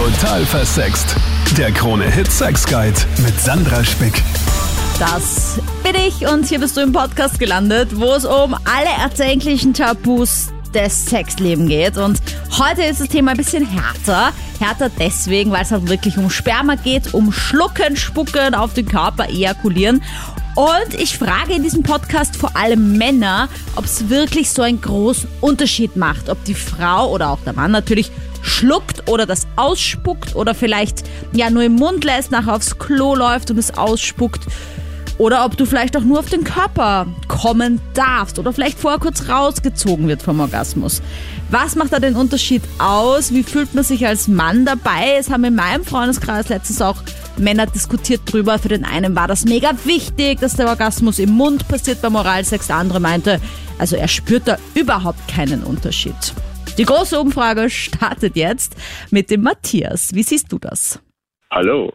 Total versext. Der Krone-Hit Sex Guide mit Sandra Spick. Das bin ich und hier bist du im Podcast gelandet, wo es um alle erdenklichen Tabus des Sexlebens geht. Und heute ist das Thema ein bisschen härter. Härter deswegen, weil es halt wirklich um Sperma geht, um Schlucken, Spucken auf den Körper, ejakulieren. Und ich frage in diesem Podcast vor allem Männer, ob es wirklich so einen großen Unterschied macht, ob die Frau oder auch der Mann natürlich schluckt oder das ausspuckt oder vielleicht ja nur im Mund lässt, nachher aufs Klo läuft und es ausspuckt. Oder ob du vielleicht auch nur auf den Körper kommen darfst oder vielleicht vorher kurz rausgezogen wird vom Orgasmus. Was macht da den Unterschied aus? Wie fühlt man sich als Mann dabei? Es haben in meinem Freundeskreis letztens auch Männer diskutiert drüber. Für den einen war das mega wichtig, dass der Orgasmus im Mund passiert beim Oralsex. Der andere meinte, also er spürt da überhaupt keinen Unterschied. Die große Umfrage startet jetzt mit dem Matthias. Wie siehst du das? Hallo,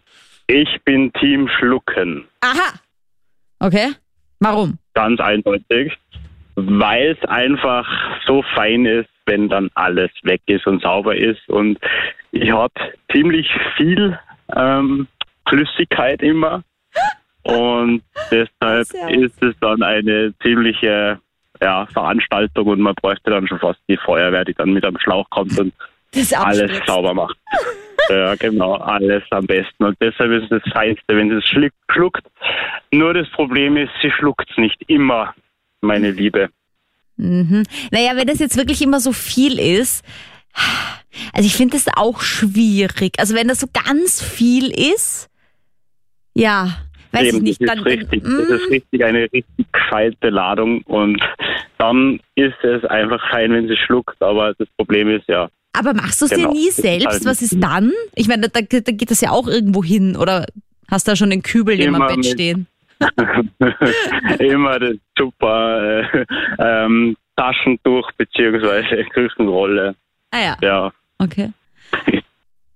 ich bin Team Schlucken. Aha. Okay. Warum? Ganz eindeutig, weil es einfach so fein ist, wenn dann alles weg ist und sauber ist. Und ich habe ziemlich viel ähm, Flüssigkeit immer. Und deshalb ist es dann eine ziemliche ja, Veranstaltung und man bräuchte dann schon fast die Feuerwehr, die dann mit einem Schlauch kommt und Das alles sauber macht. ja, genau, alles am besten. Und deshalb ist es das Feinste, wenn sie es schluck- schluckt. Nur das Problem ist, sie schluckt es nicht immer, meine Liebe. Mhm. Naja, wenn das jetzt wirklich immer so viel ist, also ich finde das auch schwierig. Also wenn das so ganz viel ist, ja, weiß ich Eben, nicht. das Dann, ist richtig. Das Mm, ist richtig eine richtig gescheite Ladung und dann ist es einfach fein, wenn sie schluckt, aber das Problem ist ja, aber machst du es genau. dir nie Das ist selbst? halt Was ist dann? Ich meine, da, da geht das ja auch irgendwo hin. Oder hast du da schon den Kübel neben am Bett stehen? immer das super äh, ähm, Taschentuch beziehungsweise Küchenrolle. Ah ja, Ja, okay.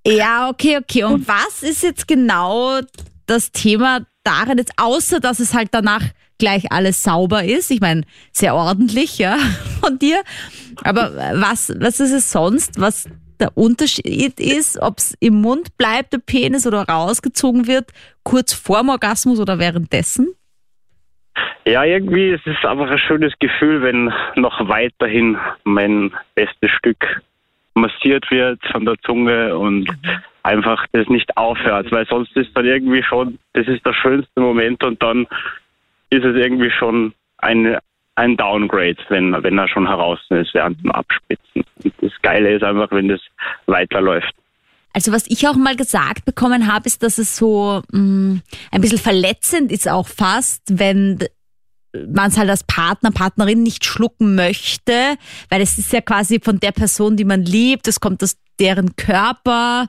Ja, okay, okay. Und was ist jetzt genau das Thema darin jetzt, außer dass es halt danach gleich alles sauber ist? Ich meine, sehr ordentlich, ja, von dir. Aber was, was ist es sonst, was der Unterschied ist, ob es im Mund bleibt, der Penis, oder rausgezogen wird, kurz vorm Orgasmus oder währenddessen? Ja, irgendwie ist es einfach ein schönes Gefühl, wenn noch weiterhin mein bestes Stück massiert wird von der Zunge und einfach das nicht aufhört, weil sonst ist dann irgendwie schon, das ist der schönste Moment und dann ist es irgendwie schon ein, ein Downgrade, wenn, wenn er schon heraus ist während dem Abspitzen. Und das Geile ist einfach, wenn das weiterläuft. Also was ich auch mal gesagt bekommen habe, ist, dass es so mh, ein bisschen verletzend ist auch fast, wenn man es halt als Partner, Partnerin nicht schlucken möchte, weil es ist ja quasi von der Person, die man liebt, es kommt aus deren Körper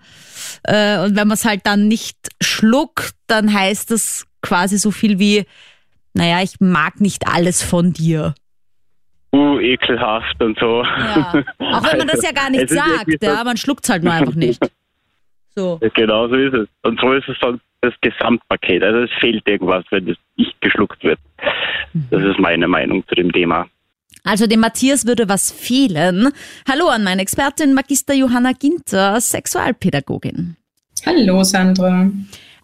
äh, und wenn man es halt dann nicht schluckt, dann heißt das quasi so viel wie, naja, ich mag nicht alles von dir. Uh, ekelhaft und so. Ja. Auch wenn man das ja gar nicht sagt, ja, man schluckt es halt nur einfach nicht. So. Genau so ist es. Und so ist es dann das Gesamtpaket. Also es fehlt irgendwas, wenn das nicht geschluckt wird. Das ist meine Meinung zu dem Thema. Also dem Matthias würde was fehlen. Hallo an meine Expertin Magister Johanna Ginter, Sexualpädagogin. Hallo Sandra.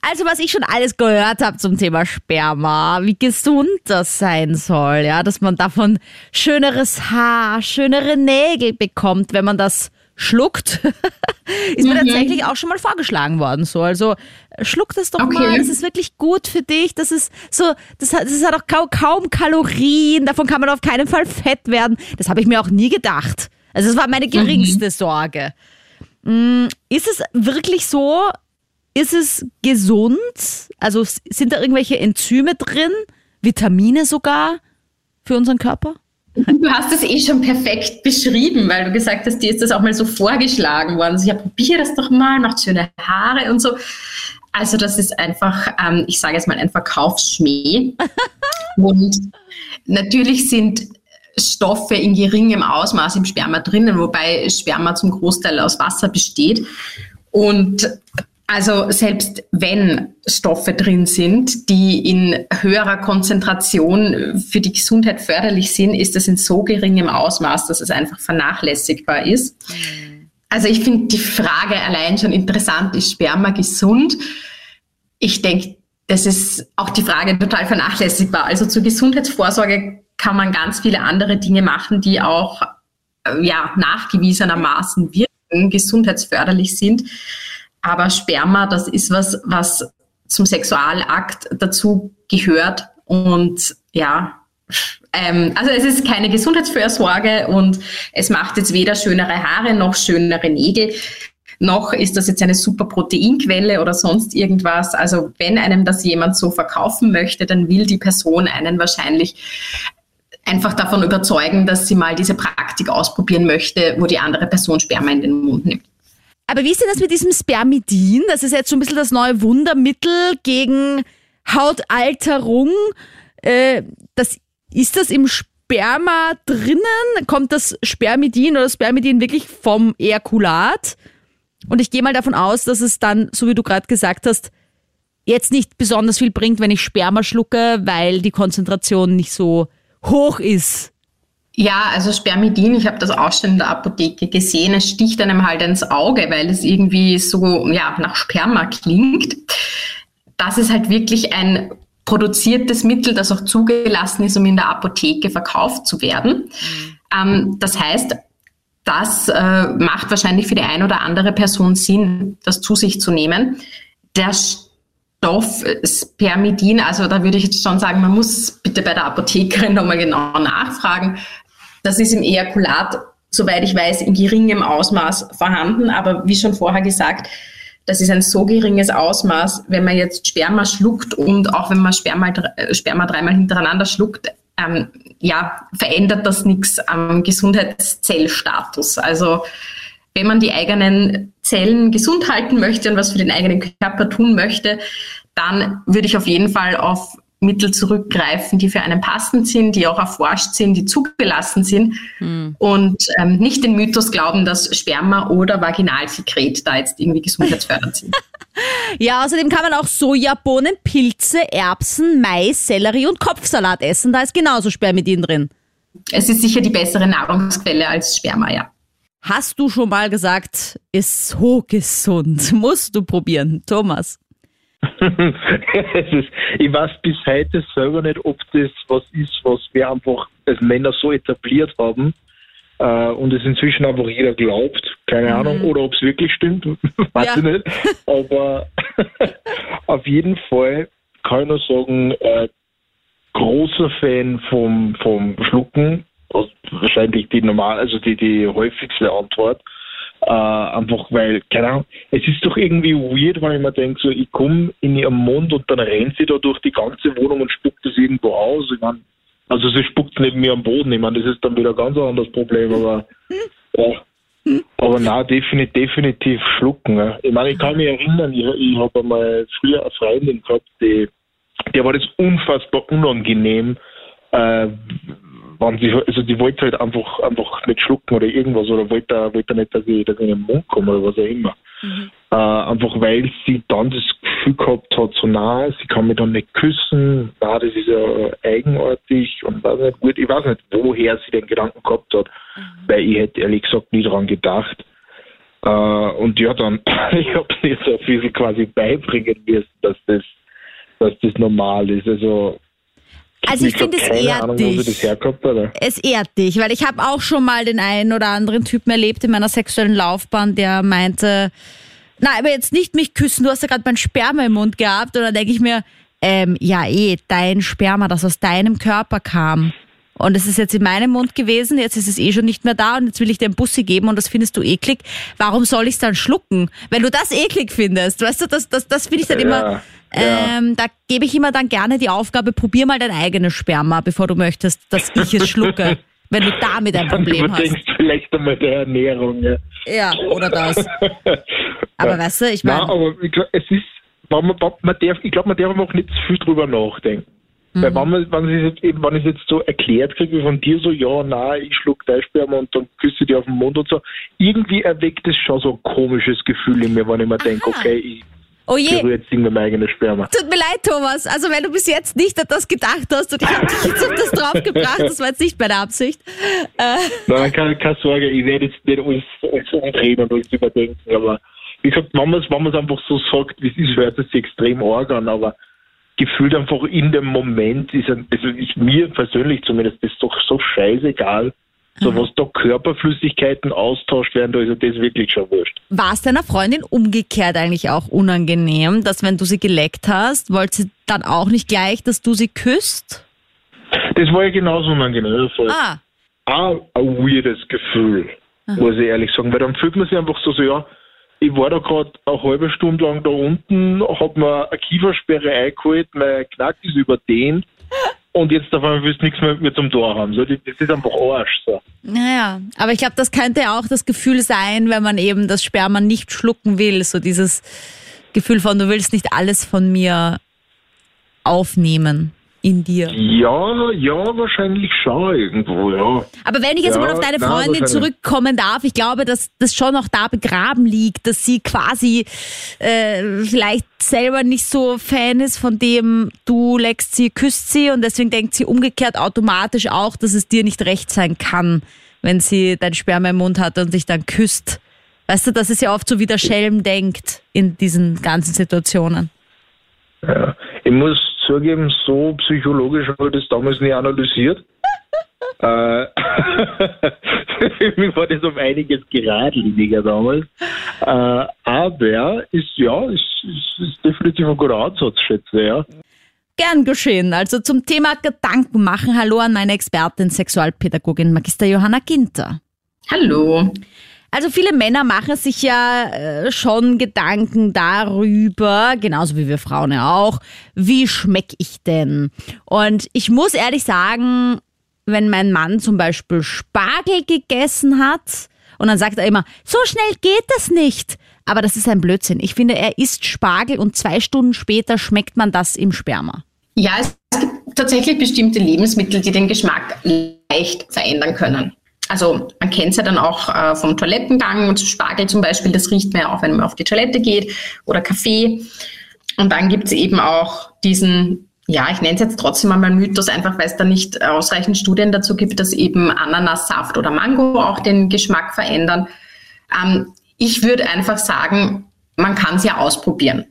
Also was ich schon alles gehört habe zum Thema Sperma, wie gesund das sein soll, ja, dass man davon schöneres Haar, schönere Nägel bekommt, wenn man das schluckt, ist mir tatsächlich auch schon mal vorgeschlagen worden. So, also schluck das doch Okay. mal, das ist wirklich gut für dich. Das ist so, das hat, das hat auch kaum, kaum Kalorien, davon kann man auf keinen Fall fett werden. Das habe ich mir auch nie gedacht. Also das war meine geringste Sorge. Mm, Ist es wirklich so? Ist es gesund? Also sind da irgendwelche Enzyme drin? Vitamine sogar für unseren Körper? Du hast es eh schon perfekt beschrieben, weil du gesagt hast, dir ist das auch mal so vorgeschlagen worden. Also, ja, probier das doch mal, macht schöne Haare und so. Also das ist einfach, ähm, ich sage jetzt mal ein Verkaufsschmäh. und natürlich sind Stoffe in geringem Ausmaß im Sperma drinnen, wobei Sperma zum Großteil aus Wasser besteht. Und also selbst wenn Stoffe drin sind, die in höherer Konzentration für die Gesundheit förderlich sind, ist das in so geringem Ausmaß, dass es einfach vernachlässigbar ist. Also ich finde die Frage allein schon interessant, ist Sperma gesund? Ich denke, das ist auch die Frage total vernachlässigbar. Also zur Gesundheitsvorsorge kann man ganz viele andere Dinge machen, die auch äh, ja, nachgewiesenermaßen wirken, gesundheitsförderlich sind. Aber Sperma, das ist was, was zum Sexualakt dazu gehört. Und ja, ähm, also es ist keine Gesundheitsfürsorge und es macht jetzt weder schönere Haare noch schönere Nägel noch ist das jetzt eine super Proteinquelle oder sonst irgendwas. Also wenn einem das jemand so verkaufen möchte, dann will die Person einen wahrscheinlich einfach davon überzeugen, dass sie mal diese Praktik ausprobieren möchte, wo die andere Person Sperma in den Mund nimmt. Aber wie ist denn das mit diesem Spermidin? Das ist jetzt so ein bisschen das neue Wundermittel gegen Hautalterung. Äh, das ist das im Sperma drinnen? Kommt das Spermidin oder Spermidin wirklich vom Ejakulat? Und ich gehe mal davon aus, dass es dann, so wie du gerade gesagt hast, jetzt nicht besonders viel bringt, wenn ich Sperma schlucke, weil die Konzentration nicht so hoch ist. Ja, also Spermidin, ich habe das auch schon in der Apotheke gesehen, es sticht einem halt ins Auge, weil es irgendwie so ja, nach Sperma klingt. Das ist halt wirklich ein produziertes Mittel, das auch zugelassen ist, um in der Apotheke verkauft zu werden. Mhm. Ähm, das heißt, das äh, macht wahrscheinlich für die eine oder andere Person Sinn, das zu sich zu nehmen. Der Stoff Spermidin, also da würde ich jetzt schon sagen, man muss bitte bei der Apothekerin nochmal genau nachfragen. Das ist im Ejakulat, soweit ich weiß, in geringem Ausmaß vorhanden, aber wie schon vorher gesagt, das ist ein so geringes Ausmaß, wenn man jetzt Sperma schluckt und auch wenn man Sperma, äh, Sperma dreimal hintereinander schluckt, ähm, ja, verändert das nichts am Gesundheitszellstatus. Also wenn man die eigenen Zellen gesund halten möchte und was für den eigenen Körper tun möchte, dann würde ich auf jeden Fall auf Mittel zurückgreifen, die für einen passend sind, die auch erforscht sind, die zugelassen sind hm. und ähm, nicht den Mythos glauben, dass Sperma oder Vaginalsekret da jetzt irgendwie gesundheitsfördernd sind. ja, außerdem kann man auch Sojabohnen, Pilze, Erbsen, Mais, Sellerie und Kopfsalat essen. Da ist genauso Spermidin drin. Es ist sicher die bessere Nahrungsquelle als Sperma, ja. Hast du schon mal gesagt, ist so gesund. Musst du probieren, Thomas. Ist, ich weiß bis heute selber nicht, ob das was ist, was wir einfach als Männer so etabliert haben äh, und es inzwischen einfach jeder glaubt. Keine mhm. Ahnung, oder ob es wirklich stimmt, weiß ja. ich nicht. Aber auf jeden Fall kann ich nur sagen, äh, großer Fan vom, vom Schlucken. Wahrscheinlich die normal, also die, die häufigste Antwort. Äh, einfach weil, keine Ahnung, es ist doch irgendwie weird, wenn ich mir denke, so, ich komme in ihrem Mund und dann rennt sie da durch die ganze Wohnung und spuckt das irgendwo aus. Ich mein, also sie spuckt neben mir am Boden. Ich meine, das ist dann wieder ein ganz anderes Problem, aber ja. Aber nein, definitiv, definitiv schlucken. Ja. Ich meine, ich kann mich erinnern, ich, ich habe einmal früher eine Freundin gehabt, die, der war das unfassbar unangenehm, äh, wenn sie, also die wollte halt einfach, einfach nicht schlucken oder irgendwas oder wollte, wollte nicht, dass ich, dass ich in den Mund komme oder was auch immer. Mhm. Äh, einfach weil sie dann das Gefühl gehabt hat, so nah, sie kann mich dann nicht küssen, na, das ist ja eigenartig und weiß nicht gut, ich weiß nicht, woher sie den Gedanken gehabt hat, mhm. weil ich hätte ehrlich gesagt nie daran gedacht. Äh, und ja, dann, ich habe ihr so ein bisschen quasi beibringen müssen, dass das, dass das normal ist. Also also ich, finde, es ehrt Ahnung, dich. Herkommt, es ehrt dich, weil ich habe auch schon mal den einen oder anderen Typen erlebt in meiner sexuellen Laufbahn, der meinte, na, aber jetzt nicht mich küssen, du hast ja gerade mein Sperma im Mund gehabt. Und dann denke ich mir, ähm, ja eh, dein Sperma, das aus deinem Körper kam. Und es ist jetzt in meinem Mund gewesen, jetzt ist es eh schon nicht mehr da und jetzt will ich dir einen Bussi geben und das findest du eklig. Warum soll ich es dann schlucken? Wenn du das eklig findest, weißt du, das, das, das finde ich dann ja. immer ähm, da gebe ich immer dann gerne die Aufgabe, probier mal dein eigenes Sperma, bevor du möchtest, dass ich es schlucke. wenn du damit ein Problem hast. Vielleicht einmal der Ernährung, ja. Ja, oder das. Aber weißt du, ich meine. Nein, aber es ist, man, man darf, ich glaube, man darf auch nicht zu viel drüber nachdenken. Mhm. Weil wenn, man, wenn, es jetzt, wenn ich es jetzt so erklärt kriege, wie von dir so, ja, nein, ich schluck dein Sperma und dann küsse dir auf den Mund und so, irgendwie erweckt es schon so ein komisches Gefühl in mir, wenn ich mir denke, okay, ich Oh je. berührt es mit meinem eigenen Sperma. Tut mir leid, Thomas. Also wenn du bis jetzt nicht an das gedacht hast und ich habe dich jetzt auf das draufgebracht, das war jetzt nicht meine Absicht. Äh, Nein, keine, keine Sorge, ich werde jetzt nicht alles, alles umdrehen und alles überdenken, aber wie gesagt, wenn man es wenn man's einfach so sagt, wie es ist, hört es sich extrem arg an, aber gefühlt einfach in dem Moment ist, also ist mir persönlich zumindest das doch so scheißegal, so was da Körperflüssigkeiten austauscht werden, da ist ja das wirklich schon wurscht. war es deiner Freundin umgekehrt eigentlich auch unangenehm, dass wenn du sie geleckt hast, wollte sie dann auch nicht gleich, dass du sie küsst? Das war ja genauso unangenehm. Das Ah, auch ein weirdes Gefühl, muss ich ehrlich sagen, weil dann fühlt man sich einfach so, so ja, ich war da gerade eine halbe Stunde lang da unten, hab mir eine Kiefersperre eingeholt, mein Knack ist überdehnt und jetzt auf einmal willst du nichts mehr mit mir zum Tor haben. So, das ist einfach Arsch. So. naja. Aber ich glaube, das könnte auch das Gefühl sein, wenn man eben das Sperma nicht schlucken will. So dieses Gefühl von, du willst nicht alles von mir aufnehmen in dir. Ja, ja, wahrscheinlich schon irgendwo, ja. Aber wenn ich jetzt Ja, mal auf deine na, Freundin zurückkommen darf, ich glaube, dass das schon noch da begraben liegt, dass sie quasi äh, vielleicht selber nicht so Fan ist von dem, du leckst sie, küsst sie und deswegen denkt sie umgekehrt automatisch auch, dass es dir nicht recht sein kann, wenn sie dein Sperma im Mund hat und dich dann küsst. Weißt du, das ist ja oft so, wie der Schelm denkt in diesen ganzen Situationen. Ja. Ich muss zugeben, so psychologisch habe ich das damals nie analysiert. äh, für mich war das um einiges geradliniger damals. Äh, aber ist ja, ist, ist, ist definitiv ein guter Ansatz, schätze ja. Gern geschehen. Also zum Thema Gedanken machen. Hallo an meine Expertin, Sexualpädagogin Magister Johanna Ginter. Hallo. Also viele Männer machen sich ja äh, schon Gedanken darüber, genauso wie wir Frauen ja auch, wie schmeck ich denn? Und ich muss ehrlich sagen, wenn mein Mann zum Beispiel Spargel gegessen hat und dann sagt er immer, so schnell geht das nicht. Aber das ist ein Blödsinn. Ich finde, er isst Spargel und zwei Stunden später schmeckt man das im Sperma. Ja, es gibt tatsächlich bestimmte Lebensmittel, die den Geschmack leicht verändern können. Also man kennt es ja dann auch äh, vom Toilettengang, und Spargel zum Beispiel, das riecht man ja auch, wenn man auf die Toilette geht oder Kaffee. Und dann gibt es eben auch diesen, ja, ich nenne es jetzt trotzdem einmal Mythos, einfach weil es da nicht ausreichend Studien dazu gibt, dass eben Ananassaft oder Mango auch den Geschmack verändern. Ähm, ich würde einfach sagen, man kann es ja ausprobieren.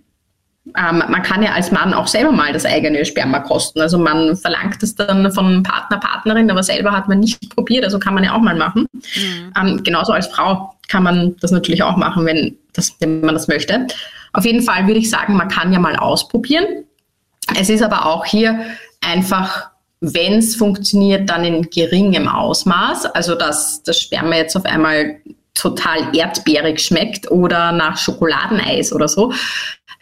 Ähm, man kann ja als Mann auch selber mal das eigene Sperma kosten. Also man verlangt es dann von Partner, Partnerin, aber selber hat man nicht probiert. Also kann man ja auch mal machen. Ähm, genauso als Frau kann man das natürlich auch machen, wenn, das, wenn man das möchte. Auf jeden Fall würde ich sagen, man kann ja mal ausprobieren. Es ist aber auch hier einfach, wenn es funktioniert, dann in geringem Ausmaß. Also dass das Sperma jetzt auf einmal total erdbeerig schmeckt oder nach Schokoladeneis oder so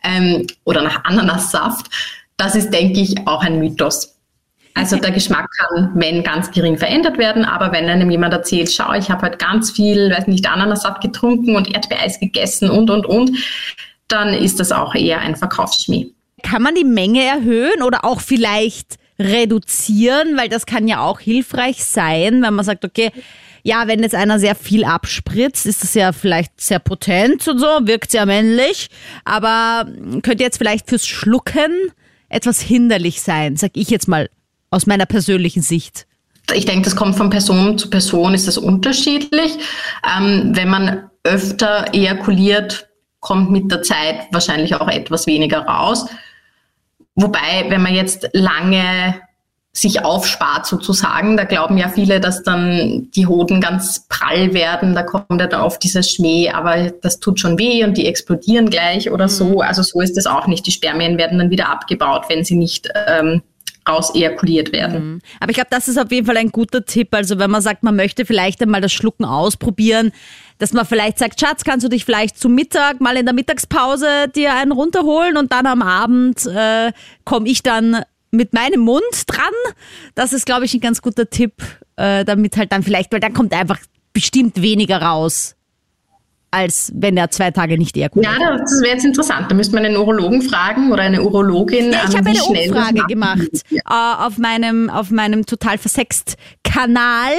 ähm, oder nach Ananassaft. Das ist, denke ich, auch ein Mythos. Also der Geschmack kann, wenn ganz gering verändert werden, aber wenn einem jemand erzählt, schau, ich habe halt ganz viel, weiß nicht, Ananassaft getrunken und Erdbeereis gegessen und und und, dann ist das auch eher ein Verkaufsschmäh. Kann man die Menge erhöhen oder auch vielleicht reduzieren? Weil das kann ja auch hilfreich sein, wenn man sagt, okay, ja, wenn jetzt einer sehr viel abspritzt, ist das ja vielleicht sehr potent und so, wirkt sehr männlich, aber könnte jetzt vielleicht fürs Schlucken etwas hinderlich sein, sag ich jetzt mal aus meiner persönlichen Sicht. Ich denke, das kommt von Person zu Person, ist das unterschiedlich. Ähm, wenn man öfter ejakuliert, kommt mit der Zeit wahrscheinlich auch etwas weniger raus. Wobei, wenn man jetzt lange sich aufspart sozusagen, da glauben ja viele, dass dann die Hoden ganz prall werden, da kommt ja dann oft dieser Schmäh, aber das tut schon weh und die explodieren gleich oder so. Also so ist es auch nicht. Die Spermien werden dann wieder abgebaut, wenn sie nicht ähm, raus ejakuliert werden. Aber ich glaube, das ist auf jeden Fall ein guter Tipp. Also wenn man sagt, man möchte vielleicht einmal das Schlucken ausprobieren, dass man vielleicht sagt, Schatz, kannst du dich vielleicht zum Mittag mal in der Mittagspause dir einen runterholen und dann am Abend äh, komme ich dann mit meinem Mund dran. Das ist, glaube ich, ein ganz guter Tipp, äh, damit halt dann vielleicht, weil dann kommt einfach bestimmt weniger raus. Als wenn er zwei Tage nicht ejakuliert. Ja, das wäre jetzt interessant. Da müsste man einen Urologen fragen oder eine Urologin. Ja, ich ähm, habe eine Umfrage gemacht Ja. äh, auf meinem auf meinem total versext Kanal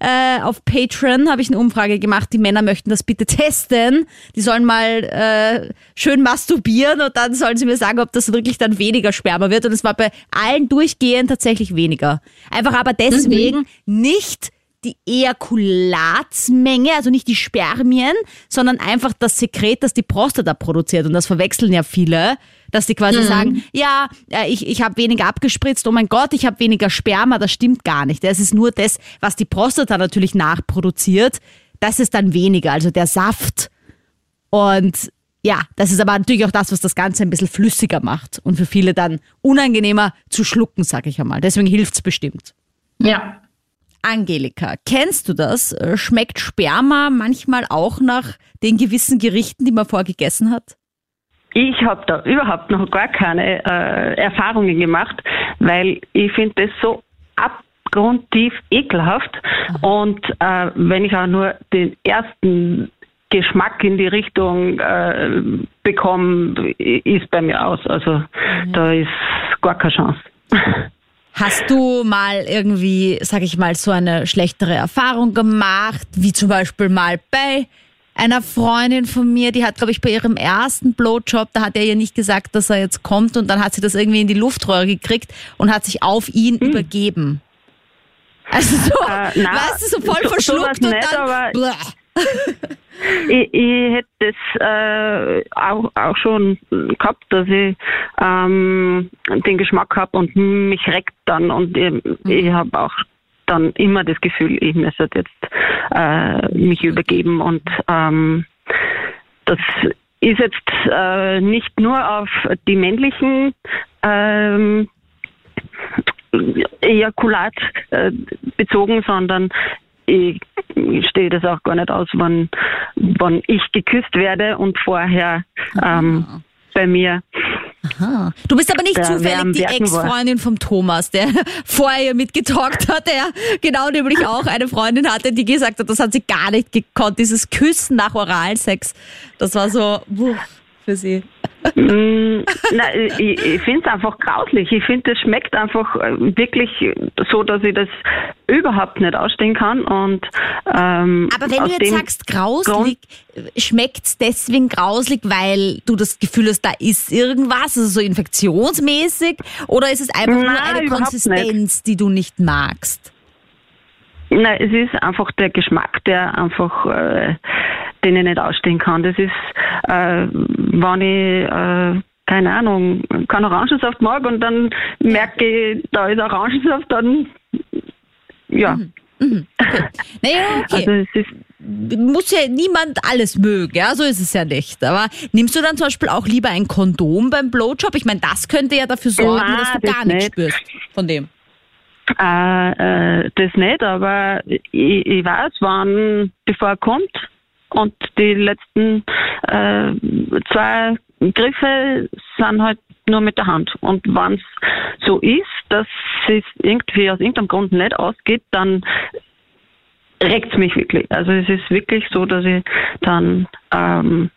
äh, auf Patreon habe ich eine Umfrage gemacht. Die Männer möchten das bitte testen. Die sollen mal äh, schön masturbieren und dann sollen sie mir sagen, ob das wirklich dann weniger Sperma wird. Und es war bei allen durchgehend tatsächlich weniger. Einfach aber deswegen nicht die Ejakulatsmenge, also nicht die Spermien, sondern einfach das Sekret, das die Prostata produziert. Und das verwechseln ja viele, dass die quasi sagen, ja, äh, ich, ich habe weniger abgespritzt, oh mein Gott, ich habe weniger Sperma, das stimmt gar nicht. Es ist nur das, was die Prostata natürlich nachproduziert, das ist dann weniger, also der Saft. Und ja, das ist aber natürlich auch das, was das Ganze ein bisschen flüssiger macht und für viele dann unangenehmer zu schlucken, sag ich einmal. Deswegen hilft's bestimmt. Ja. Angelika, kennst du das? Äh, Schmeckt Sperma manchmal auch nach den gewissen Gerichten, die man vorgegessen hat? Ich habe da überhaupt noch gar keine äh, Erfahrungen gemacht, weil ich finde das so abgrundtief ekelhaft. Und äh, wenn ich auch nur den ersten Geschmack in die Richtung äh, bekomme, ist bei mir aus. Also da ist gar keine Chance. Hast du mal irgendwie, sag ich mal, so eine schlechtere Erfahrung gemacht, wie zum Beispiel mal bei einer Freundin von mir, die hat, glaube ich, bei ihrem ersten Blowjob, da hat er ihr nicht gesagt, dass er jetzt kommt und dann hat sie das irgendwie in die Luftröhre gekriegt und hat sich auf ihn übergeben. Also so, Äh, na, weißt du, so voll so- verschluckt und nicht, dann. Bleh. Ich, ich hätte das äh, auch, auch schon gehabt, dass ich ähm, den Geschmack habe und mich reckt dann und ich, ich habe auch dann immer das Gefühl, ich müsste jetzt äh, mich übergeben und ähm, das ist jetzt äh, nicht nur auf die männlichen ähm, Ejakulat äh, bezogen, sondern ich stehe das auch gar nicht aus, wann, wann ich geküsst werde und vorher ähm, bei mir. Ah. Du bist aber nicht zufällig die. Ex-Freundin vom Thomas, der vorher mit getalkt hat, der genau nämlich auch eine Freundin hatte, die gesagt hat, das hat sie gar nicht gekonnt, dieses Küssen nach Oralsex. Das war so wuh, für sie. Mm, Nein, ich, ich finde es einfach grauslich. Ich finde, es schmeckt einfach äh, wirklich so, dass ich das überhaupt nicht ausstehen kann. Und, ähm, Aber wenn du jetzt sagst grauslig, schmeckt's deswegen grauslig, weil du das Gefühl hast, da ist irgendwas, also so infektionsmäßig, oder ist es einfach nur Nein, eine überhaupt Konsistenz, die du nicht magst? Nein, es ist einfach der Geschmack, der einfach, äh, den ich nicht ausstehen kann. Das ist, äh, wenn ich, äh, keine Ahnung, keinen Orangensaft mag und dann merke ich, da ist Orangensaft, dann, ja. Naja, okay. Also es ist, muss ja niemand alles mögen, ja, so ist es ja nicht. Aber nimmst du dann zum Beispiel auch lieber ein Kondom beim Blowjob? Ich meine, das könnte ja dafür sorgen, Nein, dass du das gar nichts nicht. spürst von dem. Äh, äh, das nicht, aber ich, ich weiß, wann, bevor er kommt und die letzten äh, zwei Griffe sind halt nur mit der Hand. Und wenn es so ist, dass es irgendwie aus irgendeinem Grund nicht ausgeht, dann regt es mich wirklich. Also es ist wirklich so, dass ich dann ähm,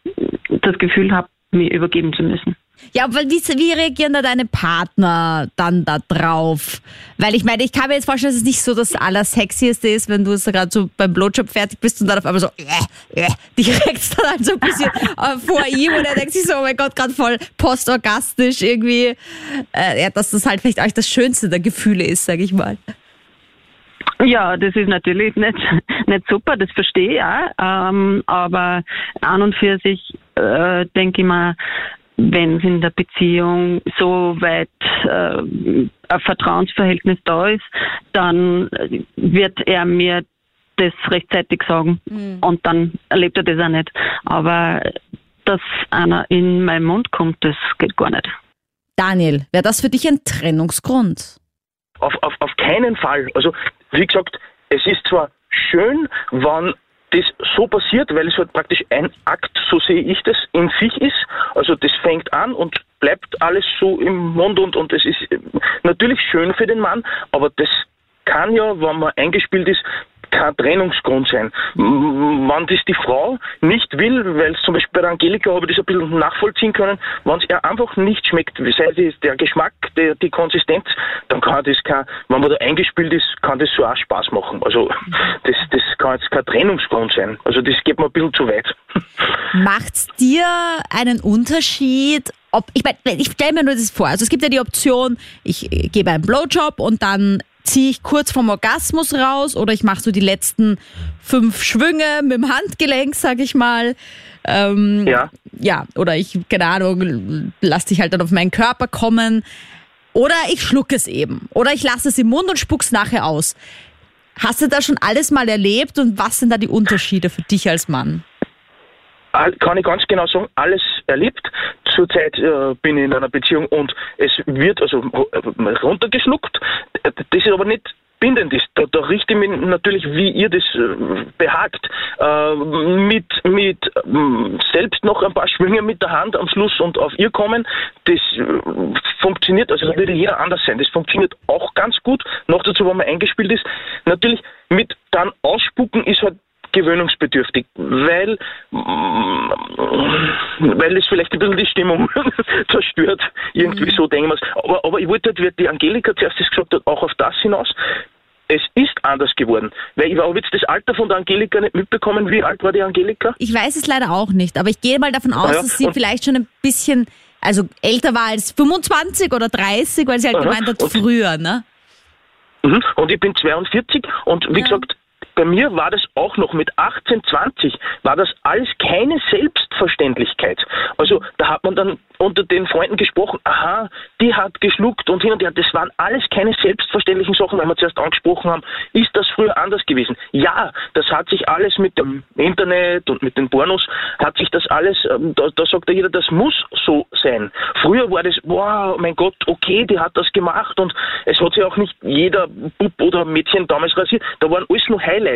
das Gefühl habe, mir übergeben zu müssen. Ja, weil wie, wie reagieren da deine Partner dann da drauf? Weil ich meine, ich kann mir jetzt vorstellen, dass es nicht so das Allersexieste ist, wenn du es gerade so beim Blowjob fertig bist und dann auf einmal so, äh, äh, dich regt's dann halt so ein bisschen äh, vor ihm und er denkt sich so, oh mein Gott, gerade voll postorgastisch irgendwie. Äh, ja, dass das halt vielleicht auch das Schönste der Gefühle ist, sag ich mal. Ja, das ist natürlich nicht, nicht super, das verstehe ich auch. Ähm, aber an und für sich äh, denke ich mal, wenn es in der Beziehung so weit äh, ein Vertrauensverhältnis da ist, dann wird er mir das rechtzeitig sagen und dann erlebt er das auch nicht. Aber dass einer in meinen Mund kommt, das geht gar nicht. Daniel, wäre das für dich ein Trennungsgrund? Auf, auf, auf keinen Fall. Also, wie gesagt, es ist zwar schön, wenn das so passiert, weil es halt praktisch ein Akt, so sehe ich das, in sich ist. Also das fängt an und bleibt alles so im Mund und, und es ist natürlich schön für den Mann, aber das kann ja, wenn man eingespielt ist, kein Trennungsgrund sein. Wenn das die Frau nicht will, weil es zum Beispiel bei Angelika habe ich das ein bisschen nachvollziehen können, wenn es ihr einfach nicht schmeckt, sei es der Geschmack, der, die Konsistenz, dann kann das kein, wenn man da eingespielt ist, kann das so auch Spaß machen. Also das, das kann jetzt kein Trennungsgrund sein. Also das geht mir ein bisschen zu weit. Macht's dir einen Unterschied, ob, ich meine, ich stelle mir nur das vor. Also es gibt ja die Option, ich gebe einen Blowjob und dann ziehe ich kurz vom Orgasmus raus oder ich mache so die letzten fünf Schwünge mit dem Handgelenk, sag ich mal. Ähm, Ja. Ja, oder ich, keine Ahnung, lass dich halt dann auf meinen Körper kommen. Oder ich schluck es eben. Oder ich lasse es im Mund und spuck's nachher aus. Hast du da schon alles mal erlebt und was sind da die Unterschiede für dich als Mann? Kann ich ganz genau sagen, alles erlebt. Zurzeit äh, bin ich in einer Beziehung und es wird also äh, runtergeschluckt. Das ist aber nicht bindend ist. Da, da richte ich mich natürlich, wie ihr das äh, behagt, äh, mit, mit ähm, selbst noch ein paar Schwünge mit der Hand am Schluss und auf ihr kommen. Das äh, funktioniert, also da würde jeder anders sein. Das funktioniert auch ganz gut. Noch dazu, wenn man eingespielt ist. Natürlich mit dann ausspucken ist halt gewöhnungsbedürftig, weil, mm, weil es vielleicht ein bisschen die Stimmung zerstört. Irgendwie so denken wir es. Aber, aber ich wollte halt, wie die Angelika zuerst gesagt hat, auch auf das hinaus. Es ist anders geworden. Weil ich habe jetzt das Alter von der Angelika nicht mitbekommen. Wie alt war die Angelika? Ich weiß es leider auch nicht, aber ich gehe mal davon aus, ja, dass sie vielleicht schon ein bisschen, also älter war als 25 oder 30, weil sie halt Aha, gemeint hat, früher, ne? Mhm. Und ich bin 42 und wie gesagt, bei mir war das auch noch mit 18, 20, war das alles keine Selbstverständlichkeit. Also da hat man dann unter den Freunden gesprochen, aha, die hat geschluckt und hin und her. Das waren alles keine selbstverständlichen Sachen, weil wir zuerst angesprochen haben, ist das früher anders gewesen? Ja, das hat sich alles mit dem Internet und mit den Pornos, hat sich das alles, ähm, da, da sagt ja jeder, das muss so sein. Früher war das, wow, mein Gott, okay, die hat das gemacht und es hat sich auch nicht jeder Bub oder Mädchen damals rasiert. Da waren alles nur Highlights.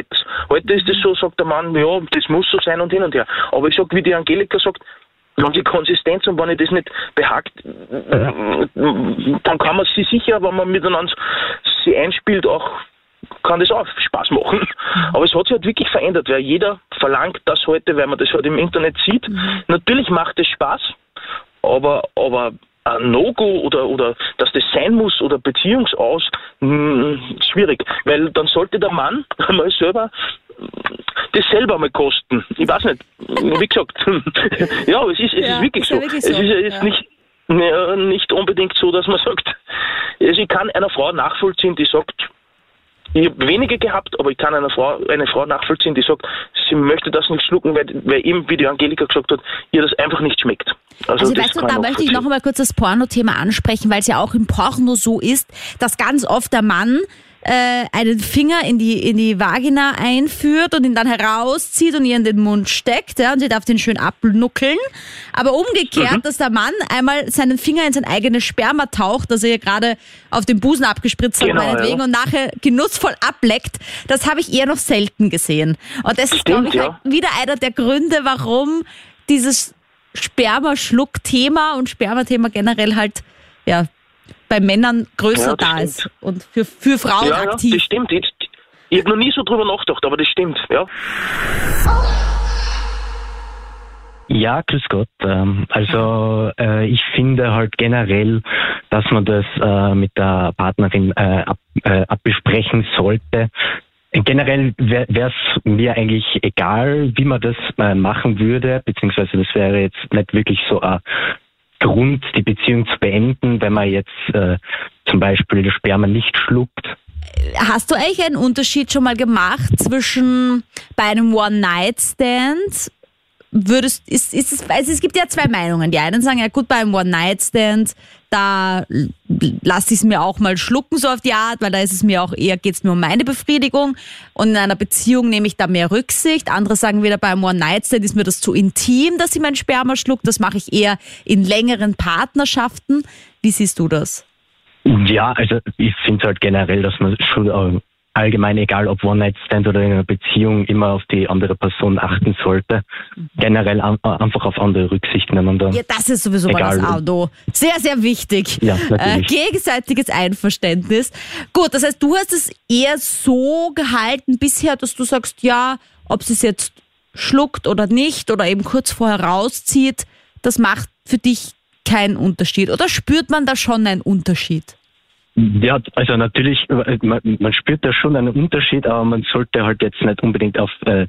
Heute ist es so, sagt der Mann, ja, das muss so sein und hin und her. Aber ich sag, wie die Angelika sagt, wenn die Konsistenz und wenn ich das nicht behagt, dann kann man sie sicher, wenn man miteinander sie einspielt, auch kann das auch Spaß machen. Aber es hat sich halt wirklich verändert, weil jeder verlangt das heute, weil man das halt im Internet sieht. Natürlich macht es Spaß, aber, aber ein No-Go oder, oder dass das sein muss oder Beziehungsaus, mh, schwierig. Weil dann sollte der Mann mal selber das selber mal kosten. Ich weiß nicht, wie gesagt. ja, aber es ist, es Ja, ist wirklich ist so. wirklich Es so, ist ja jetzt ja. nicht, ja, nicht unbedingt so, dass man sagt, also ich kann einer Frau nachvollziehen, die sagt, ich habe wenige gehabt, aber ich kann einer Frau, eine Frau nachvollziehen, die sagt, sie möchte das nicht schlucken, weil, weil eben, wie die Angelika gesagt hat, ihr das einfach nicht schmeckt. Also, Also weißt du, da möchte ich noch einmal kurz das Porno-Thema ansprechen, weil es ja auch im Porno so ist, dass ganz oft der Mann äh, einen Finger in die, in die Vagina einführt und ihn dann herauszieht und ihr in den Mund steckt ja, und sie darf den schön abnuckeln. Aber umgekehrt, Mhm. dass der Mann einmal seinen Finger in sein eigenes Sperma taucht, das er ihr gerade auf den Busen abgespritzt hat, Genau, meinetwegen, ja. und nachher genussvoll ableckt, das habe ich eher noch selten gesehen. Und das ist, glaube ich, ja. halt wieder einer der Gründe, warum dieses Spermaschluck-Thema und Spermathema generell halt ja bei Männern größer Ja, da stimmt. ist und für, für Frauen ja, ja, aktiv. das stimmt. Ich, ich habe noch nie so drüber nachgedacht, aber das stimmt, ja. Ja, grüß Gott. Ähm, Also äh, ich finde halt generell, dass man das äh, mit der Partnerin äh, ab, abbesprechen sollte. Generell wäre es mir eigentlich egal, wie man das äh, machen würde, beziehungsweise das wäre jetzt nicht wirklich so ein Grund, die Beziehung zu beenden, wenn man jetzt äh, zum Beispiel das Sperma nicht schluckt. Hast du eigentlich einen Unterschied schon mal gemacht zwischen bei einem One-Night-Stand? Würdest, ist, ist es, also es gibt ja zwei Meinungen. Die einen sagen, ja gut, bei einem One-Night-Stand, da lasse ich es mir auch mal schlucken, so auf die Art, weil da ist es mir auch eher, geht es mir um meine Befriedigung. Und in einer Beziehung nehme ich da mehr Rücksicht. Andere sagen wieder, beim One-Night-Stand ist mir das zu intim, dass sie mein Sperma schluckt. Das mache ich eher in längeren Partnerschaften. Wie siehst du das? Ja, also ich finde halt generell, dass man schon äh, allgemein, egal ob One-Night-Stand oder in einer Beziehung, immer auf die andere Person achten sollte. Generell an, einfach auf andere Rücksicht nehmen. Ja, das ist sowieso mal das Auto. Sehr, sehr wichtig. Ja, äh, natürlich. gegenseitiges Einverständnis. Gut, das heißt, du hast es eher so gehalten bisher, dass du sagst, ja, ob sie es jetzt schluckt oder nicht oder eben kurz vorher rauszieht, das macht für dich keinen Unterschied. Oder spürt man da schon einen Unterschied? Ja, also natürlich, äh, man, man spürt da schon einen Unterschied, aber man sollte halt jetzt nicht unbedingt auf äh,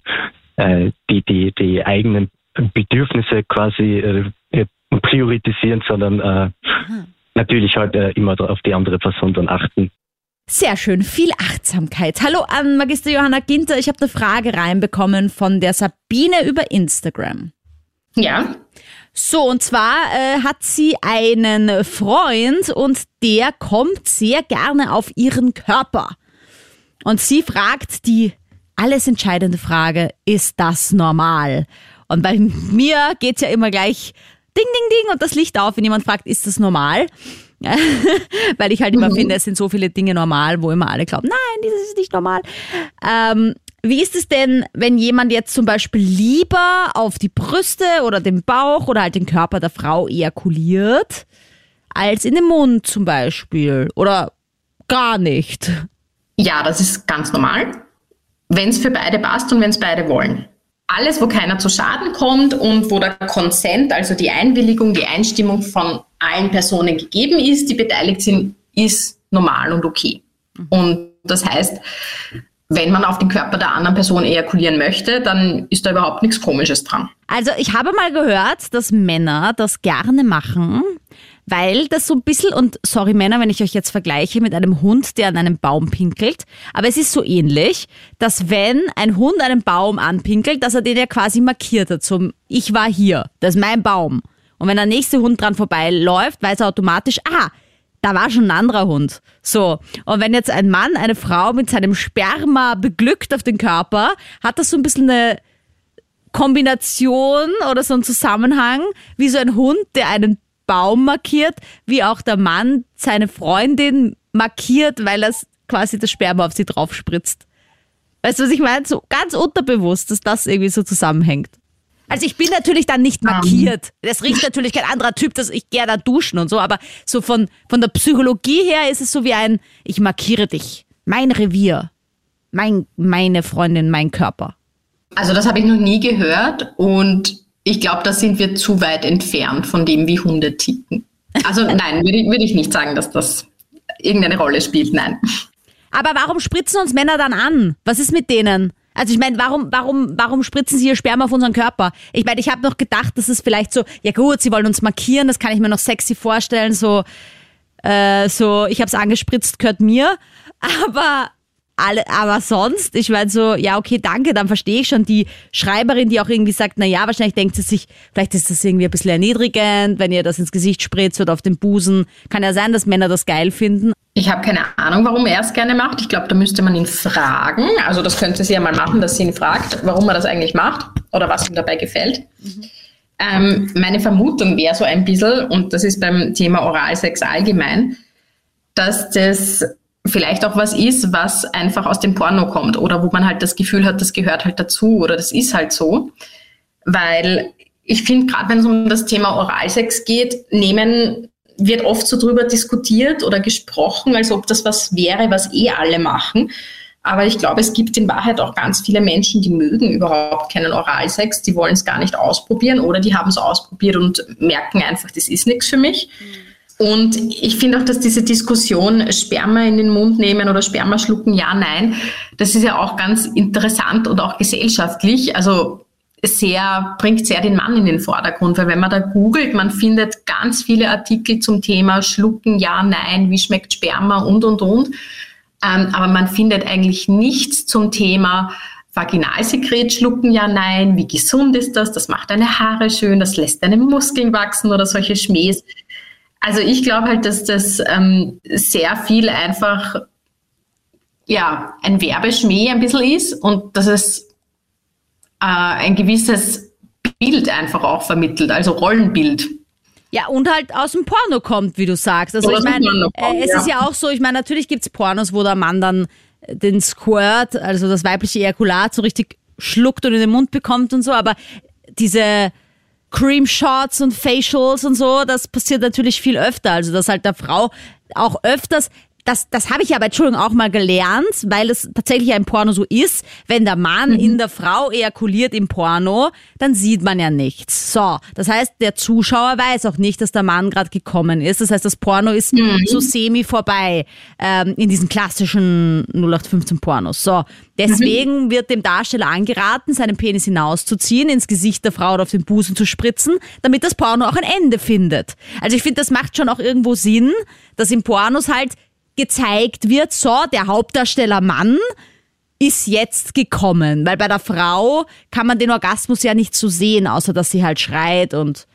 äh, die, die, die eigenen Bedürfnisse quasi äh, äh, priorisieren, sondern äh, natürlich halt äh, immer auf die andere Person dann achten. Sehr schön, viel Achtsamkeit. Hallo an Magister Johanna Ginter. Ich habe eine Frage reinbekommen von der Sabine über Instagram. Ja. So, und zwar äh, hat sie einen Freund und der kommt sehr gerne auf ihren Körper. Und sie fragt die alles entscheidende Frage, ist das normal? Und bei mir geht's ja immer gleich ding, ding, ding und das Licht auf, wenn jemand fragt, ist das normal? Weil ich halt immer finde, es sind so viele Dinge normal, wo immer alle glauben, nein, dieses ist nicht normal. Ähm, wie ist es denn, wenn jemand jetzt zum Beispiel lieber auf die Brüste oder den Bauch oder halt den Körper der Frau ejakuliert, als in den Mund zum Beispiel? Oder gar nicht? Ja, das ist ganz normal, wenn es für beide passt und wenn es beide wollen. Alles, wo keiner zu Schaden kommt und wo der Consent, also die Einwilligung, die Einstimmung von allen Personen gegeben ist, die beteiligt sind, ist normal und okay. Und das heißt, wenn man auf den Körper der anderen Person ejakulieren möchte, dann ist da überhaupt nichts Komisches dran. Also ich habe mal gehört, dass Männer das gerne machen, weil das so ein bisschen, und sorry Männer, wenn ich euch jetzt vergleiche mit einem Hund, der an einem Baum pinkelt, aber es ist so ähnlich, dass wenn ein Hund einen Baum anpinkelt, dass er den ja quasi markiert hat, zum Ich war hier, das ist mein Baum. Und wenn der nächste Hund dran vorbeiläuft, weiß er automatisch, ah, da war schon ein anderer Hund. So. Und wenn jetzt ein Mann eine Frau mit seinem Sperma beglückt auf den Körper, hat das so ein bisschen eine Kombination oder so ein Zusammenhang, wie so ein Hund, der einen Baum markiert, wie auch der Mann seine Freundin markiert, weil er quasi das Sperma auf sie drauf spritzt. Weißt du, was ich meine? So ganz unterbewusst, dass das irgendwie so zusammenhängt. Also ich bin natürlich dann nicht markiert. Das riecht natürlich kein anderer Typ, dass ich da duschen und so, aber so von, von der Psychologie her ist es so wie ein, ich markiere dich. Mein Revier. Mein, meine Freundin, mein Körper. Also das habe ich noch nie gehört und ich glaube, da sind wir zu weit entfernt von dem, wie Hunde ticken. Also nein, würde ich, würde ich nicht sagen, dass das irgendeine Rolle spielt, nein. Aber warum spritzen uns Männer dann an? Was ist mit denen? Also ich meine, warum, warum, warum spritzen sie ihr Sperma auf unseren Körper? Ich meine, ich habe noch gedacht, das ist vielleicht so, ja gut, sie wollen uns markieren, das kann ich mir noch sexy vorstellen, so, äh, so, ich habe es angespritzt, gehört mir. Aber alle, aber sonst, ich meine so, ja, okay, danke, dann verstehe ich schon die Schreiberin, die auch irgendwie sagt, na ja, wahrscheinlich denkt sie sich, vielleicht ist das irgendwie ein bisschen erniedrigend, wenn ihr das ins Gesicht spritzt oder auf den Busen. Kann ja sein, dass Männer das geil finden. Ich habe keine Ahnung, warum er es gerne macht. Ich glaube, da müsste man ihn fragen. Also das könnte sie ja mal machen, dass sie ihn fragt, warum er das eigentlich macht oder was ihm dabei gefällt. Ähm, meine Vermutung wäre so ein bisschen, und das ist beim Thema Oralsex allgemein, dass das vielleicht auch was ist, was einfach aus dem Porno kommt oder wo man halt das Gefühl hat, das gehört halt dazu oder das ist halt so. Weil ich finde, gerade wenn es um das Thema Oralsex geht, nehmen wird oft so drüber diskutiert oder gesprochen, als ob das was wäre, was eh alle machen. Aber ich glaube, es gibt in Wahrheit auch ganz viele Menschen, die mögen überhaupt keinen Oralsex, die wollen es gar nicht ausprobieren oder die haben es ausprobiert und merken einfach, das ist nichts für mich. Und ich finde auch, dass diese Diskussion Sperma in den Mund nehmen oder Sperma schlucken, ja, nein, das ist ja auch ganz interessant und auch gesellschaftlich. Also sehr, bringt sehr den Mann in den Vordergrund, weil wenn man da googelt, man findet ganz viele Artikel zum Thema Schlucken, ja, nein, wie schmeckt Sperma und, und, und. Ähm, aber man findet eigentlich nichts zum Thema Vaginalsekret schlucken, ja, nein, wie gesund ist das, das macht deine Haare schön, das lässt deine Muskeln wachsen oder solche Schmähs. Also ich glaube halt, dass das ähm, sehr viel einfach ja, ein Werbeschmäh ein bisschen ist und dass es äh, ein gewisses Bild einfach auch vermittelt, also Rollenbild. Ja, und halt aus dem Porno kommt, wie du sagst. Also Oder ich meine, äh, es ja. ist ja auch so, ich meine, natürlich gibt's Pornos, wo der Mann dann den Squirt, also das weibliche Ejakulat, so richtig schluckt und in den Mund bekommt und so, aber diese Cream Shots und Facials und so, das passiert natürlich viel öfter. Also, dass halt der Frau auch öfters das, das habe ich aber, Entschuldigung, auch mal gelernt, weil es tatsächlich ein Porno so ist. Wenn der Mann mhm. in der Frau ejakuliert im Porno, dann sieht man ja nichts. So, das heißt, der Zuschauer weiß auch nicht, dass der Mann gerade gekommen ist. Das heißt, das Porno ist mhm. so semi vorbei ähm, in diesen klassischen 0815 Pornos. So, deswegen mhm. wird dem Darsteller angeraten, seinen Penis hinauszuziehen, ins Gesicht der Frau oder auf den Busen zu spritzen, damit das Porno auch ein Ende findet. Also ich finde, das macht schon auch irgendwo Sinn, dass im Pornos halt gezeigt wird, so, der Hauptdarsteller Mann ist jetzt gekommen. Weil bei der Frau kann man den Orgasmus ja nicht so sehen, außer dass sie halt schreit und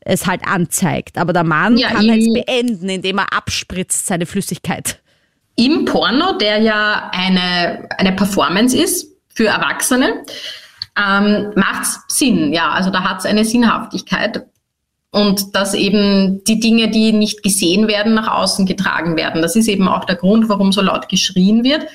es halt anzeigt. Aber der Mann ja, kann halt beenden, indem er abspritzt seine Flüssigkeit. Im Porno, der ja eine, eine Performance ist für Erwachsene, ähm, macht es Sinn. Ja, also da hat es eine Sinnhaftigkeit. Und dass eben die Dinge, die nicht gesehen werden, nach außen getragen werden. Das ist eben auch der Grund, warum so laut geschrien wird.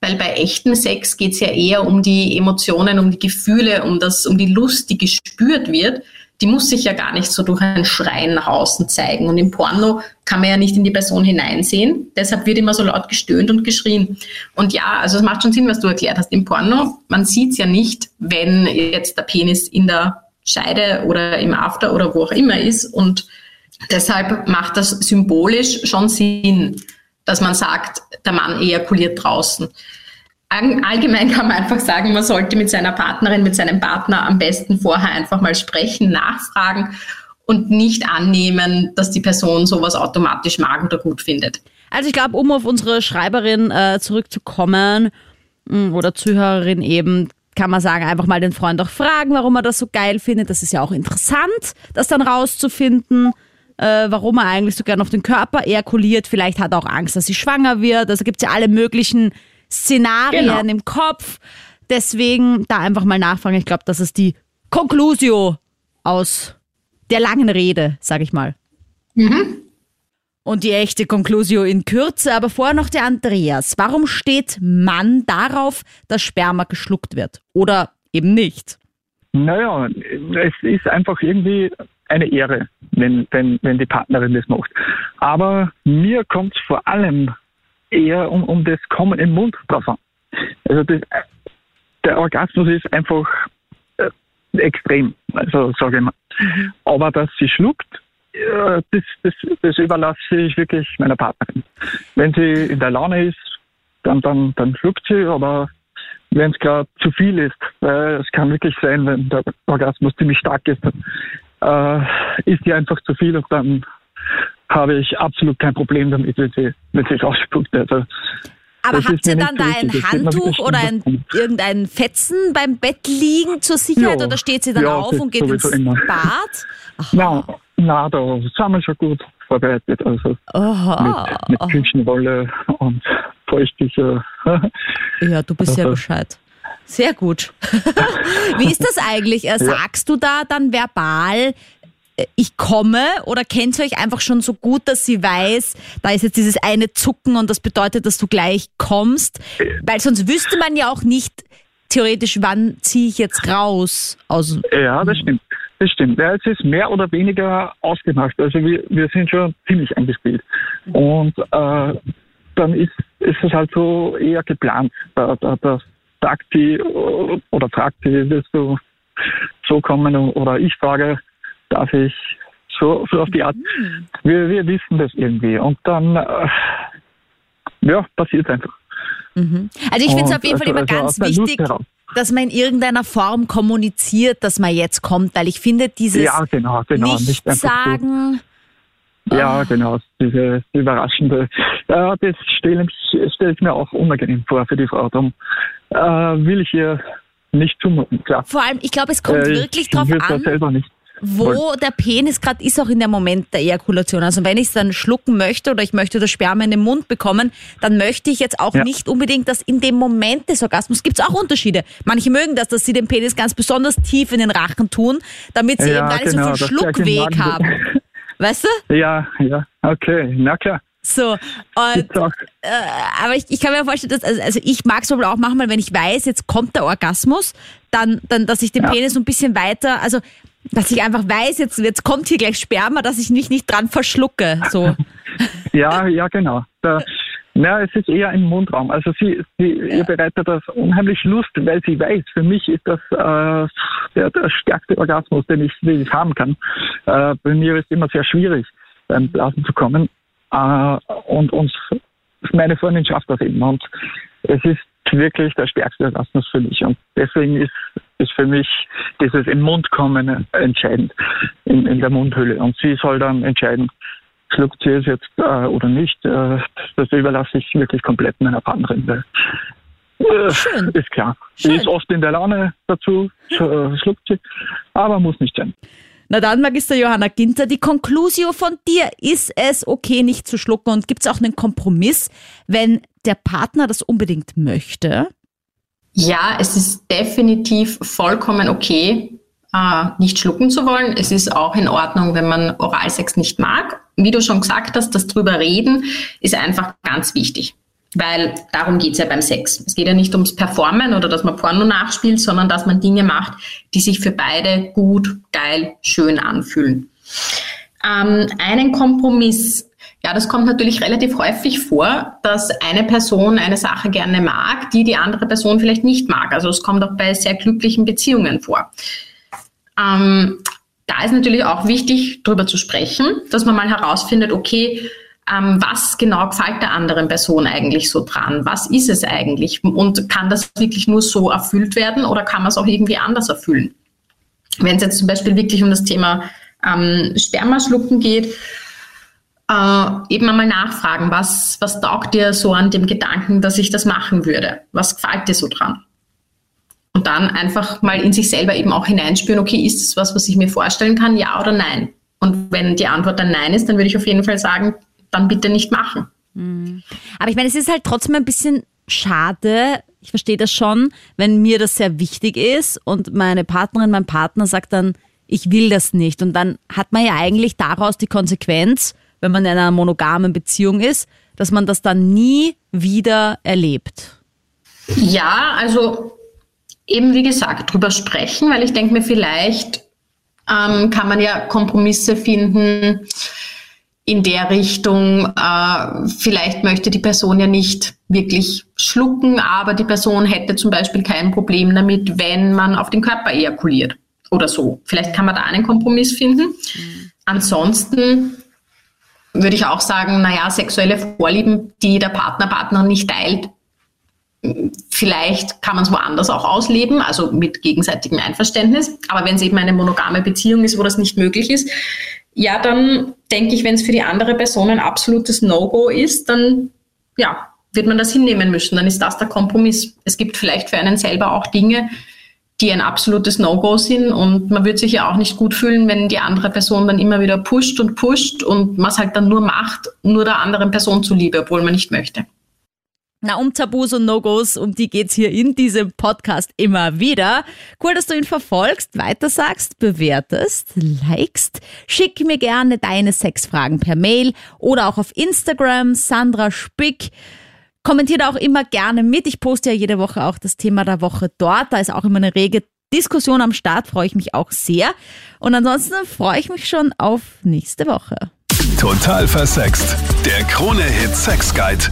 Weil bei echtem Sex geht es ja eher um die Emotionen, um die Gefühle, um, das, um die Lust, die gespürt wird. Die muss sich ja gar nicht so durch ein Schreien nach außen zeigen. Und im Porno kann man ja nicht in die Person hineinsehen. Deshalb wird immer so laut gestöhnt und geschrien. Und ja, also es macht schon Sinn, was du erklärt hast. Im Porno, man sieht es ja nicht, wenn jetzt der Penis in der Scheide oder im After oder wo auch immer ist. Und deshalb macht das symbolisch schon Sinn, dass man sagt, der Mann ejakuliert draußen. Allgemein kann man einfach sagen, man sollte mit seiner Partnerin, mit seinem Partner am besten vorher einfach mal sprechen, nachfragen und nicht annehmen, dass die Person sowas automatisch mag oder gut findet. Also ich glaube, um auf unsere Schreiberin äh, zurückzukommen mm, oder Zuhörerin eben, kann man sagen, einfach mal den Freund auch fragen, warum er das so geil findet. Das ist ja auch interessant, das dann rauszufinden, äh, warum er eigentlich so gern auf den Körper ejakuliert. Vielleicht hat er auch Angst, dass sie schwanger wird. Also gibt es ja alle möglichen Szenarien genau. im Kopf. Deswegen da einfach mal nachfragen. Ich glaube, das ist die Conclusio aus der langen Rede, sag ich mal. Mhm. Und die echte Conclusio in Kürze, aber vorher noch der Andreas. Warum steht Mann darauf, dass Sperma geschluckt wird? Oder eben nicht? Naja, es ist einfach irgendwie eine Ehre, wenn, wenn, wenn die Partnerin das macht. Aber mir kommt es vor allem eher um, um das Kommen im Mund drauf an. Also das, der Orgasmus ist einfach äh, extrem, also sage ich mal. Mhm. Aber dass sie schluckt, das, das, das überlasse ich wirklich meiner Partnerin. Wenn sie in der Laune ist, dann, dann, dann schluckt sie, aber wenn es gerade zu viel ist, weil es kann wirklich sein, wenn der Orgasmus ziemlich stark ist, dann äh, ist die einfach zu viel und dann habe ich absolut kein Problem damit, wenn sie, wenn sie rausspuckt. Also, aber habt ihr dann da ein Handtuch oder ein, irgendein Fetzen beim Bett liegen zur Sicherheit ja, oder steht sie dann ja, auf und geht ins immer. Bad? Nein, na, da sind wir schon gut vorbereitet. Also Aha. mit, mit Küchenwolle und Feuchttücher. ja, du bist ja also Bescheid. Sehr gut. Wie ist das eigentlich? Äh, sagst du da dann verbal, äh, ich komme oder kennt ihr euch einfach schon so gut, dass sie weiß, da ist jetzt dieses eine Zucken und das bedeutet, dass du gleich kommst? Weil sonst wüsste man ja auch nicht theoretisch, wann ziehe ich jetzt raus aus. Ja, das stimmt. Das stimmt. Ja, es ist mehr oder weniger ausgemacht. Also wir, wir sind schon ziemlich eingespielt. Und äh, dann ist, ist es halt so eher geplant. Da, da, da sagt oder fragt sie, willst du so kommen? Oder ich frage, darf ich so, so auf die Art. Mhm. Wir, wir wissen das irgendwie. Und dann, äh, ja, passiert einfach. Mhm. Also ich finde es auf jeden Fall also, immer also ganz wichtig, dass man in irgendeiner Form kommuniziert, dass man jetzt kommt, weil ich finde dieses ja, genau, genau. nicht sagen. So. Ja, oh. genau, diese überraschende. Ja, das stelle stell ich mir auch unangenehm vor für die Frau. Darum äh, will ich ihr nicht zumuten, klar. Vor allem, ich glaube, es kommt äh, wirklich drauf an. selber nicht wo der Penis gerade ist, auch in der Moment der Ejakulation. Also wenn ich es dann schlucken möchte oder ich möchte das Sperma in den Mund bekommen, dann möchte ich jetzt auch ja. nicht unbedingt, dass in dem Moment des Orgasmus gibt es auch Unterschiede. Manche mögen das, dass sie den Penis ganz besonders tief in den Rachen tun, damit sie ja, eben gar nicht genau, so viel Schluckweg haben. Weißt du? Ja, ja, okay, na klar. So, und, äh, aber ich, ich kann mir vorstellen, dass, also, also ich mag es wohl auch manchmal, wenn ich weiß, jetzt kommt der Orgasmus, dann, dann dass ich den ja. Penis so ein bisschen weiter, also dass ich einfach weiß, jetzt, jetzt kommt hier gleich Sperma, dass ich mich nicht dran verschlucke. So. ja, ja, genau. Der, na, es ist eher im Mundraum. Also sie, sie ja. ihr bereitet das unheimlich Lust, weil sie weiß, für mich ist das äh, der, der stärkste Orgasmus, den ich, den ich haben kann. Äh, bei mir ist es immer sehr schwierig, beim Blasen zu kommen. Äh, und uns, meine Freundin schafft das eben. Und es ist wirklich der stärkste Orgasmus für mich. Und deswegen ist, ist für mich dieses im Mund kommen entscheidend, in, in der Mundhülle. Und sie soll dann entscheiden, schluckt sie es jetzt äh, oder nicht. Äh, das überlasse ich wirklich komplett meiner Partnerin. Äh, Schön. Ist klar. Schön. Sie ist oft in der Laune dazu, äh, schluckt sie, aber muss nicht sein. Na dann, Magister Johanna Ginter, die Conclusio von dir. Ist es okay, nicht zu schlucken? Und gibt es auch einen Kompromiss, wenn der Partner das unbedingt möchte? Ja, es ist definitiv vollkommen okay, äh, nicht schlucken zu wollen. Es ist auch in Ordnung, wenn man Oralsex nicht mag. Wie du schon gesagt hast, das drüber reden ist einfach ganz wichtig. Weil darum geht's ja beim Sex. Es geht ja nicht ums Performen oder dass man Porno nachspielt, sondern dass man Dinge macht, die sich für beide gut, geil, schön anfühlen. Ähm, einen Kompromiss. Ja, das kommt natürlich relativ häufig vor, dass eine Person eine Sache gerne mag, die die andere Person vielleicht nicht mag. Also es kommt auch bei sehr glücklichen Beziehungen vor. Ähm, da ist natürlich auch wichtig, darüber zu sprechen, dass man mal herausfindet, okay, ähm, was genau gefällt der anderen Person eigentlich so dran? Was ist es eigentlich? Und kann das wirklich nur so erfüllt werden oder kann man es auch irgendwie anders erfüllen? Wenn es jetzt zum Beispiel wirklich um das Thema ähm, Spermaschlucken geht, äh, eben einmal nachfragen, was, was taugt dir so an dem Gedanken, dass ich das machen würde? Was gefällt dir so dran? Und dann einfach mal in sich selber eben auch hineinspüren, okay, ist es was, was ich mir vorstellen kann, ja oder nein? Und wenn die Antwort dann nein ist, dann würde ich auf jeden Fall sagen, dann bitte nicht machen. Mhm. Aber ich meine, es ist halt trotzdem ein bisschen schade. Ich verstehe das schon, wenn mir das sehr wichtig ist und meine Partnerin, mein Partner sagt dann, ich will das nicht. Und dann hat man ja eigentlich daraus die Konsequenz, wenn man in einer monogamen Beziehung ist, dass man das dann nie wieder erlebt. Ja, also eben wie gesagt, drüber sprechen, weil ich denke mir, vielleicht ähm, kann man ja Kompromisse finden, in der Richtung, äh, vielleicht möchte die Person ja nicht wirklich schlucken, aber die Person hätte zum Beispiel kein Problem damit, wenn man auf den Körper ejakuliert oder so. Vielleicht kann man da einen Kompromiss finden. Mhm. Ansonsten würde ich auch sagen, naja, sexuelle Vorlieben, die der Partner, Partnerin nicht teilt, vielleicht kann man es woanders auch ausleben, also mit gegenseitigem Einverständnis. Aber wenn es eben eine monogame Beziehung ist, wo das nicht möglich ist, ja, dann denke ich, wenn es für die andere Person ein absolutes No-Go ist, dann ja, wird man das hinnehmen müssen. Dann ist das der Kompromiss. Es gibt vielleicht für einen selber auch Dinge, die ein absolutes No-Go sind und man wird sich ja auch nicht gut fühlen, wenn die andere Person dann immer wieder pusht und pusht und man es halt dann nur macht, nur der anderen Person zuliebe, obwohl man nicht möchte. Na, um Tabus und No-Gos, um die geht's hier in diesem Podcast immer wieder. Cool, dass du ihn verfolgst, weitersagst, bewertest, likest. Schick mir gerne deine Sexfragen per Mail oder auch auf Instagram, Sandra Spick. Kommentier da auch immer gerne mit. Ich poste ja jede Woche auch das Thema der Woche dort. Da ist auch immer eine rege Diskussion am Start, freue ich mich auch sehr. Und ansonsten freue ich mich schon auf nächste Woche. Total versext. Der Krone-Hit Sex Guide.